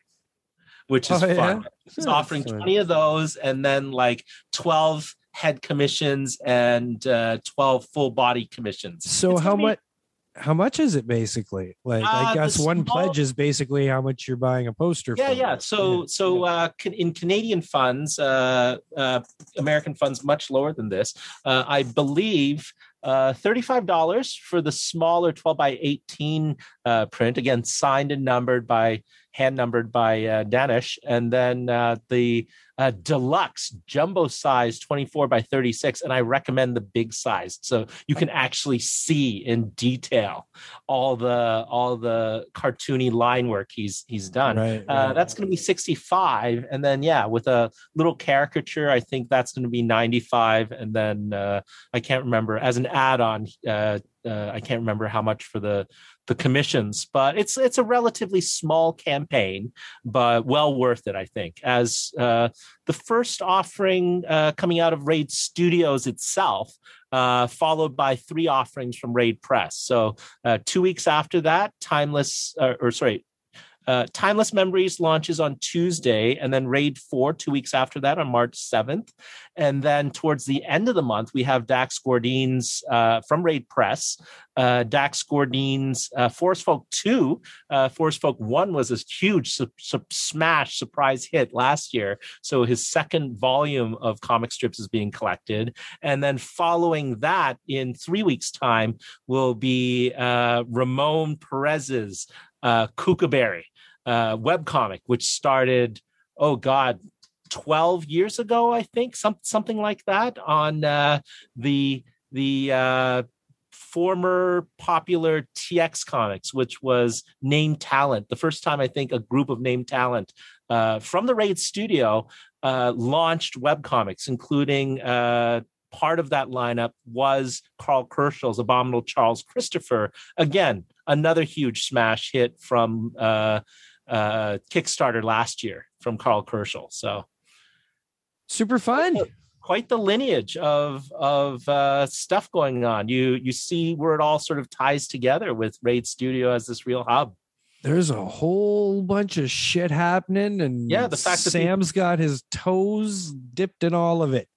which is oh, fun. Yeah? He's offering 20 of those and then like 12 head commissions and uh, 12 full body commissions. So it's how much how much is it basically? Like uh, I guess one pledge is basically how much you're buying a poster for. yeah, Yeah, So yeah. so uh in Canadian funds, uh uh American funds much lower than this. Uh I believe uh, $35 for the smaller 12 by 18 uh, print, again, signed and numbered by hand numbered by uh, Danish, and then uh, the uh, deluxe jumbo size 24 by 36 and i recommend the big size. So you can actually see in detail all the all the cartoony line work he's he's done. Right, uh, right. that's going to be 65 and then yeah with a little caricature i think that's going to be 95 and then uh, i can't remember as an add-on uh, I can't remember how much for the the commissions, but it's it's a relatively small campaign, but well worth it. I think as uh, the first offering uh, coming out of Raid Studios itself, uh, followed by three offerings from Raid Press. So uh, two weeks after that, Timeless, uh, or sorry, uh, Timeless Memories launches on Tuesday, and then Raid 4 two weeks after that on March 7th. And then towards the end of the month, we have Dax Gordine's uh, from Raid Press, uh, Dax Gordine's uh, Forest Folk 2. Uh, Forest Folk 1 was a huge su- su- smash surprise hit last year. So his second volume of comic strips is being collected. And then following that, in three weeks' time, will be uh, Ramon Perez's uh, Kukuburi uh, webcomic, which started, oh God, 12 years ago, I think, some, something like that on uh, the, the uh, former popular TX Comics, which was Name Talent. The first time I think a group of Name Talent uh, from the Raid studio uh, launched webcomics, including uh, part of that lineup was Karl Kerschl's Abominable Charles Christopher. Again, another huge smash hit from uh, uh, Kickstarter last year from Karl Kerschl. So super fun. Quite the lineage of of uh, stuff going on. You you see where it all sort of ties together with Raid Studio as this real hub. There's a whole bunch of shit happening, and yeah, the fact that Sam's got his toes dipped in all of it.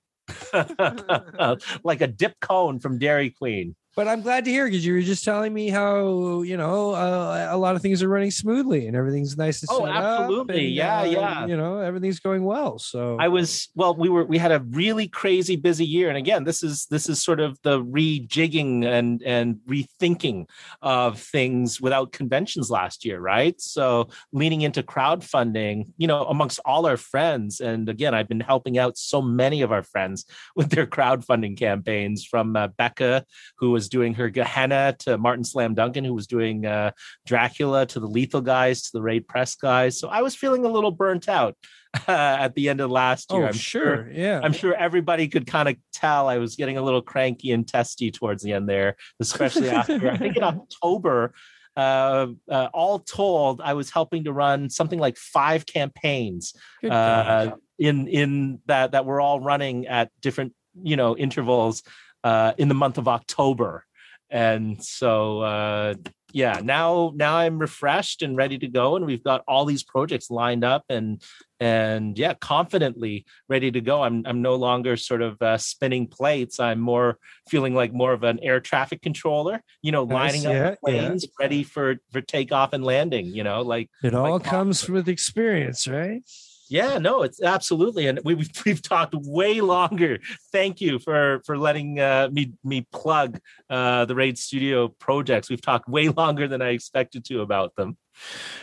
like a dip cone from Dairy Queen but I'm glad to hear because you were just telling me how you know uh, a lot of things are running smoothly and everything's nice to oh absolutely. and, yeah uh, yeah. you know everything's going well so. I was well we were we had a really crazy busy year and again this is this is sort of the rejigging and and rethinking of things without conventions last year right? So leaning into crowdfunding you know amongst all our friends and again I've been helping out so many of our friends with their crowdfunding campaigns from uh, Becca who was was doing her Gehenna to Martin Slam Duncan, who was doing uh, Dracula to the Lethal guys, to the Raid Press guys. So I was feeling a little burnt out uh, at the end of last year. Oh, I'm sure. sure. Yeah. I'm sure everybody could kind of tell I was getting a little cranky and testy towards the end there, especially after, I think in October. Uh, uh, all told, I was helping to run something like five campaigns uh, in in that that were all running at different you know intervals uh, in the month of October. And so, uh, yeah, now now I'm refreshed and ready to go, and we've got all these projects lined up, and and yeah, confidently ready to go. I'm I'm no longer sort of uh, spinning plates. I'm more feeling like more of an air traffic controller. You know, lining nice, yeah, up planes yeah. ready for for takeoff and landing. You know, like it all like comes with experience, right? Yeah, no, it's absolutely, and we, we've we've talked way longer. Thank you for for letting uh, me me plug uh, the Raid Studio projects. We've talked way longer than I expected to about them.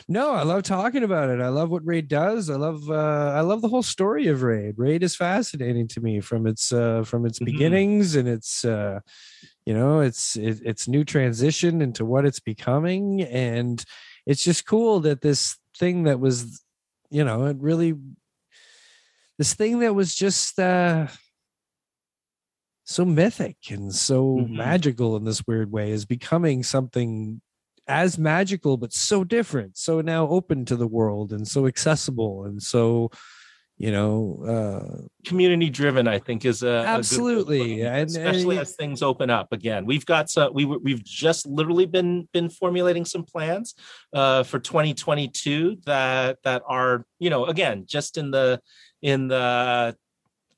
No, I love talking about it. I love what Raid does. I love uh, I love the whole story of Raid. Raid is fascinating to me from its uh, from its mm-hmm. beginnings and its uh, you know its it, its new transition into what it's becoming, and it's just cool that this thing that was you know, it really this thing that was just uh so mythic and so mm-hmm. magical in this weird way is becoming something as magical but so different so now open to the world and so accessible and so you know uh community driven i think is a absolutely. a and, especially and, as things open up again. We've got some we we've just literally been been formulating some plans uh for 2022 that that are you know again just in the in the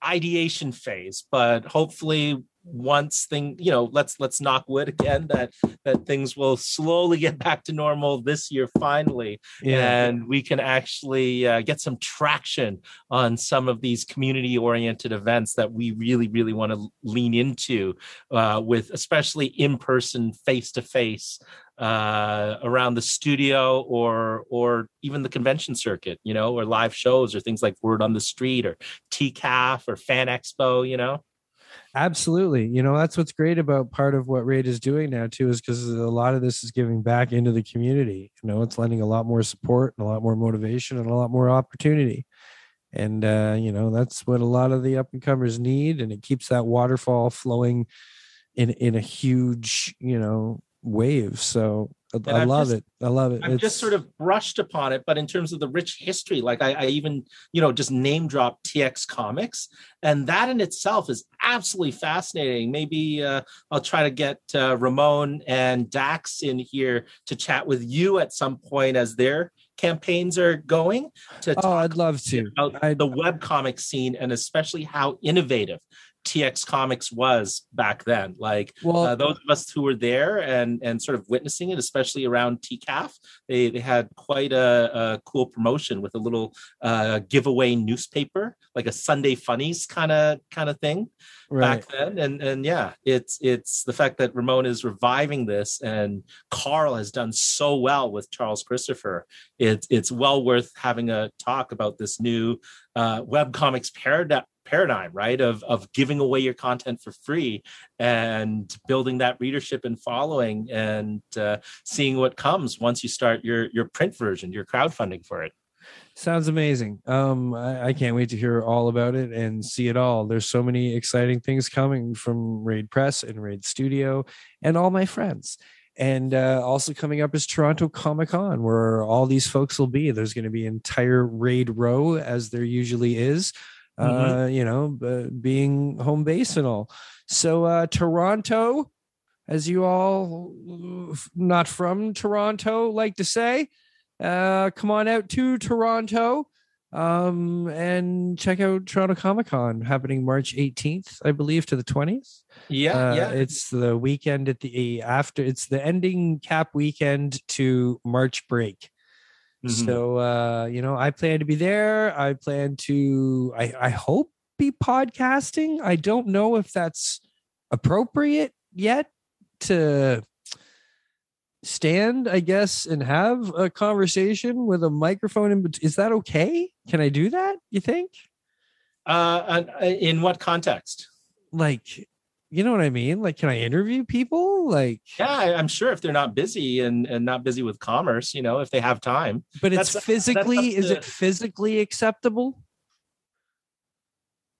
ideation phase but hopefully once thing you know let's let's knock wood again that that things will slowly get back to normal this year finally yeah. and we can actually uh, get some traction on some of these community oriented events that we really really want to lean into uh, with especially in person face to face around the studio or or even the convention circuit you know or live shows or things like word on the street or tcaf or fan expo you know Absolutely. You know, that's what's great about part of what Raid is doing now, too, is because a lot of this is giving back into the community. You know, it's lending a lot more support and a lot more motivation and a lot more opportunity. And, uh, you know, that's what a lot of the up and comers need. And it keeps that waterfall flowing in, in a huge, you know, wave. So I, I love just, it. I love it. I've it's... just sort of brushed upon it, but in terms of the rich history, like I, I even, you know, just name drop TX Comics, and that in itself is absolutely fascinating. Maybe uh, I'll try to get uh, Ramon and Dax in here to chat with you at some point as their campaigns are going. To oh, I'd love to. About I'd... the web comic scene and especially how innovative TX Comics was back then. Like well, uh, those of us who were there and and sort of witnessing it, especially around TCAF, they they had quite a, a cool promotion with a little uh, giveaway newspaper, like a Sunday Funnies kind of kind of thing right. back then. And and yeah, it's it's the fact that Ramon is reviving this, and Karl has done so well with Charles Christopher. It's it's well worth having a talk about this new uh, web comics paradigm paradigm right of of giving away your content for free and building that readership and following and uh, seeing what comes once you start your your print version your crowdfunding for it. Sounds amazing. Um I, I, can't wait to hear all about it and see it all. There's so many exciting things coming from raid press and raid studio and all my friends. And uh, also coming up is Toronto Comic Con, where all these folks will be. There's going to be entire raid row, as there usually is mm-hmm. uh, you know, uh, being home base and all. So uh, Toronto, as you all not from Toronto like to say, uh, come on out to Toronto um, and check out Toronto Comic Con happening March 18th, I believe, to the 20th. Yeah, uh, yeah. It's the weekend at the after. It's the ending cap weekend to March break. Mm-hmm. So uh, you know, I plan to be there. I plan to I, I hope be podcasting. I don't know if that's appropriate yet to stand, I guess, and have a conversation with a microphone. In, is that okay? Can I do that? You think? Uh, in what context? Like you know what I mean? Like, can I interview people? Like, yeah, I'm sure if they're not busy and and not busy with commerce, you know, if they have time. But it's that's, physically, that's is it physically acceptable?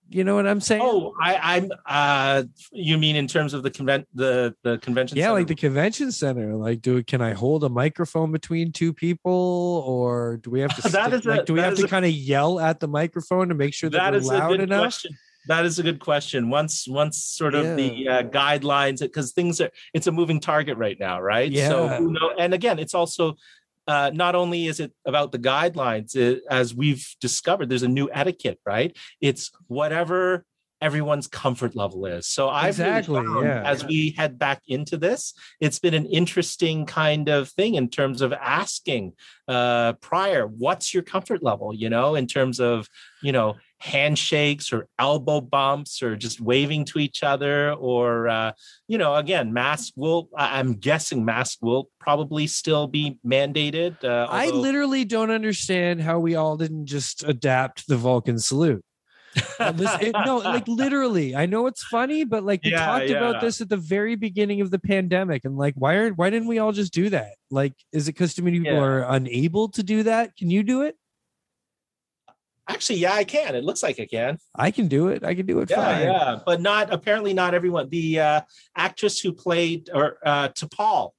You know what I'm saying? Oh, I, I'm. Uh, you mean in terms of the convent, the the convention? Yeah, center? like the convention center. Like, do can I hold a microphone between two people, or do we have to? that stick, is a, like, do we have to a, kind of yell at the microphone to make sure that, that we're loud enough? Question that is a good question. Once once sort of yeah. the uh, guidelines, because things are it's a moving target right now, right? Yeah. So who know? And again, it's also uh, not only is it about the guidelines, it, as we've discovered, there's a new etiquette, right? It's whatever everyone's comfort level is. So I've exactly, really found, yeah. as we head back into this, it's been an interesting kind of thing in terms of asking uh, prior, what's your comfort level? You know, in terms of you know handshakes or elbow bumps or just waving to each other or uh, you know again mask will i'm guessing mask will probably still be mandated uh, although- i literally don't understand how we all didn't just adapt the vulcan salute it, no, like literally. I know it's funny, but like we yeah, talked yeah. about this at the very beginning of the pandemic, and like, why are why didn't we all just do that? Like, is it because too many people yeah. are unable to do that? Can you do it? Actually, yeah, I can. It looks like I can. I can do it. I can do it. Yeah, fine. yeah, but not apparently not everyone. The uh, actress who played or uh, T'Pol,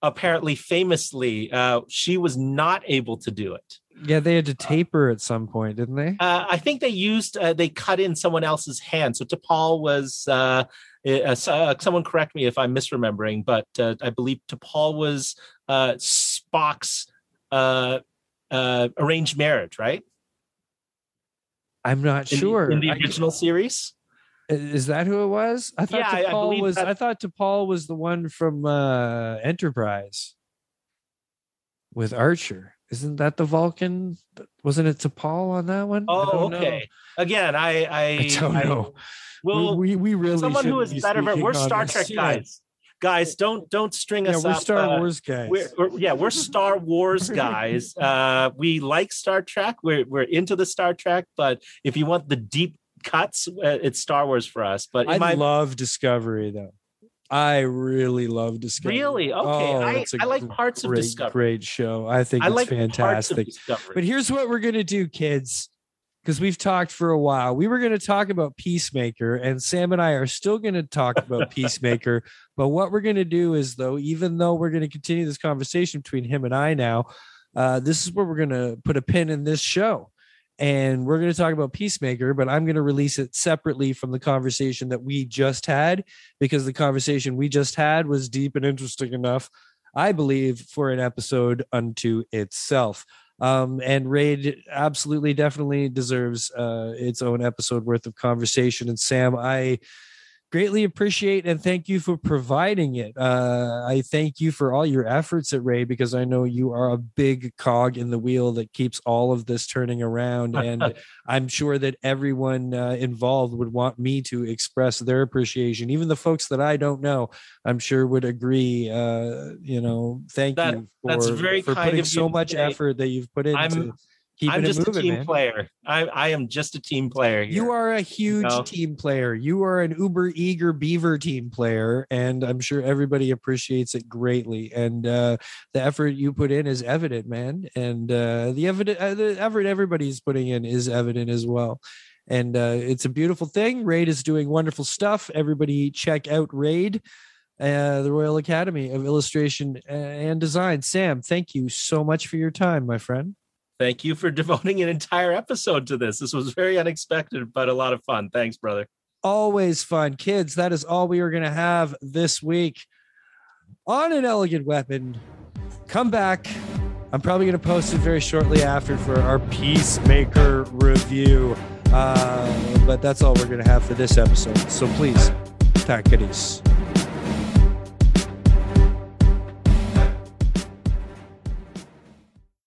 apparently famously, uh, she was not able to do it. Yeah, they had to taper at some point, didn't they? Uh, I think they used uh, they cut in someone else's hand. So T'Pol was uh, uh, uh someone correct me if I'm misremembering, but uh, I believe T'Pol was uh, Spock's uh, uh, arranged marriage, right? I'm not in sure the, in the original I, series. Is that who it was? I thought yeah, T'Pol was. That... I thought T'Pol was the one from uh, Enterprise with Archer. Isn't that the Vulcan? Wasn't it T'Pol on that one? Oh, okay. Know. Again, I I, I don't know. well, we, we, we really someone who is better. We're Star Trek guys. Guys, don't don't string us yeah, us we're up. Star uh, Wars guys. We're, we're, yeah, we're Star Wars guys. Uh, we like Star Trek. We're we're into the Star Trek, but if you want the deep cuts, uh, it's Star Wars for us. But I my... love Discovery though. I really love Discovery. Really? Okay. Oh, I, I like parts great, of Discovery. Great show. I think I it's like fantastic. But here's what we're gonna do, kids. Because we've talked for a while. We were going to talk about Peacemaker, and Sam and I are still going to talk about Peacemaker. But what we're going to do is, though, even though we're going to continue this conversation between him and I now, uh, this is where we're going to put a pin in this show. And we're going to talk about Peacemaker, but I'm going to release it separately from the conversation that we just had because the conversation we just had was deep and interesting enough, I believe, for an episode unto itself. Um, and Raid absolutely, definitely deserves uh, its own episode worth of conversation. And Sam, I greatly appreciate and thank you for providing it. Uh, I thank you for all your efforts at Ray because I know you are a big cog in the wheel that keeps all of this turning around. And I'm sure that everyone uh, involved would want me to express their appreciation. Even the folks that I don't know, I'm sure would agree. Uh, you know, thank That- you that's for, very for kind putting so much effort that you've put into I'm- keeping I'm just moving, a team man. player. I, I am just a team player. Here. You are a huge know? team player. You are an uber eager beaver team player, and I'm sure everybody appreciates it greatly. And uh, the effort you put in is evident, man. And uh, the evident, uh, the effort everybody's putting in is evident as well. And uh, it's a beautiful thing. Raid is doing wonderful stuff. Everybody, check out Raid. Uh, the Royal Academy of Illustration uh, and Design. Sam, thank you so much for your time, my friend. Thank you for devoting an entire episode to this. This was very unexpected, but a lot of fun. Thanks, brother. always fun kids that is all we are going to have this week on an elegant weapon come back i'm probably going to post it very shortly after for our peacemaker review uh, but that's all we're going to have for this episode so please easy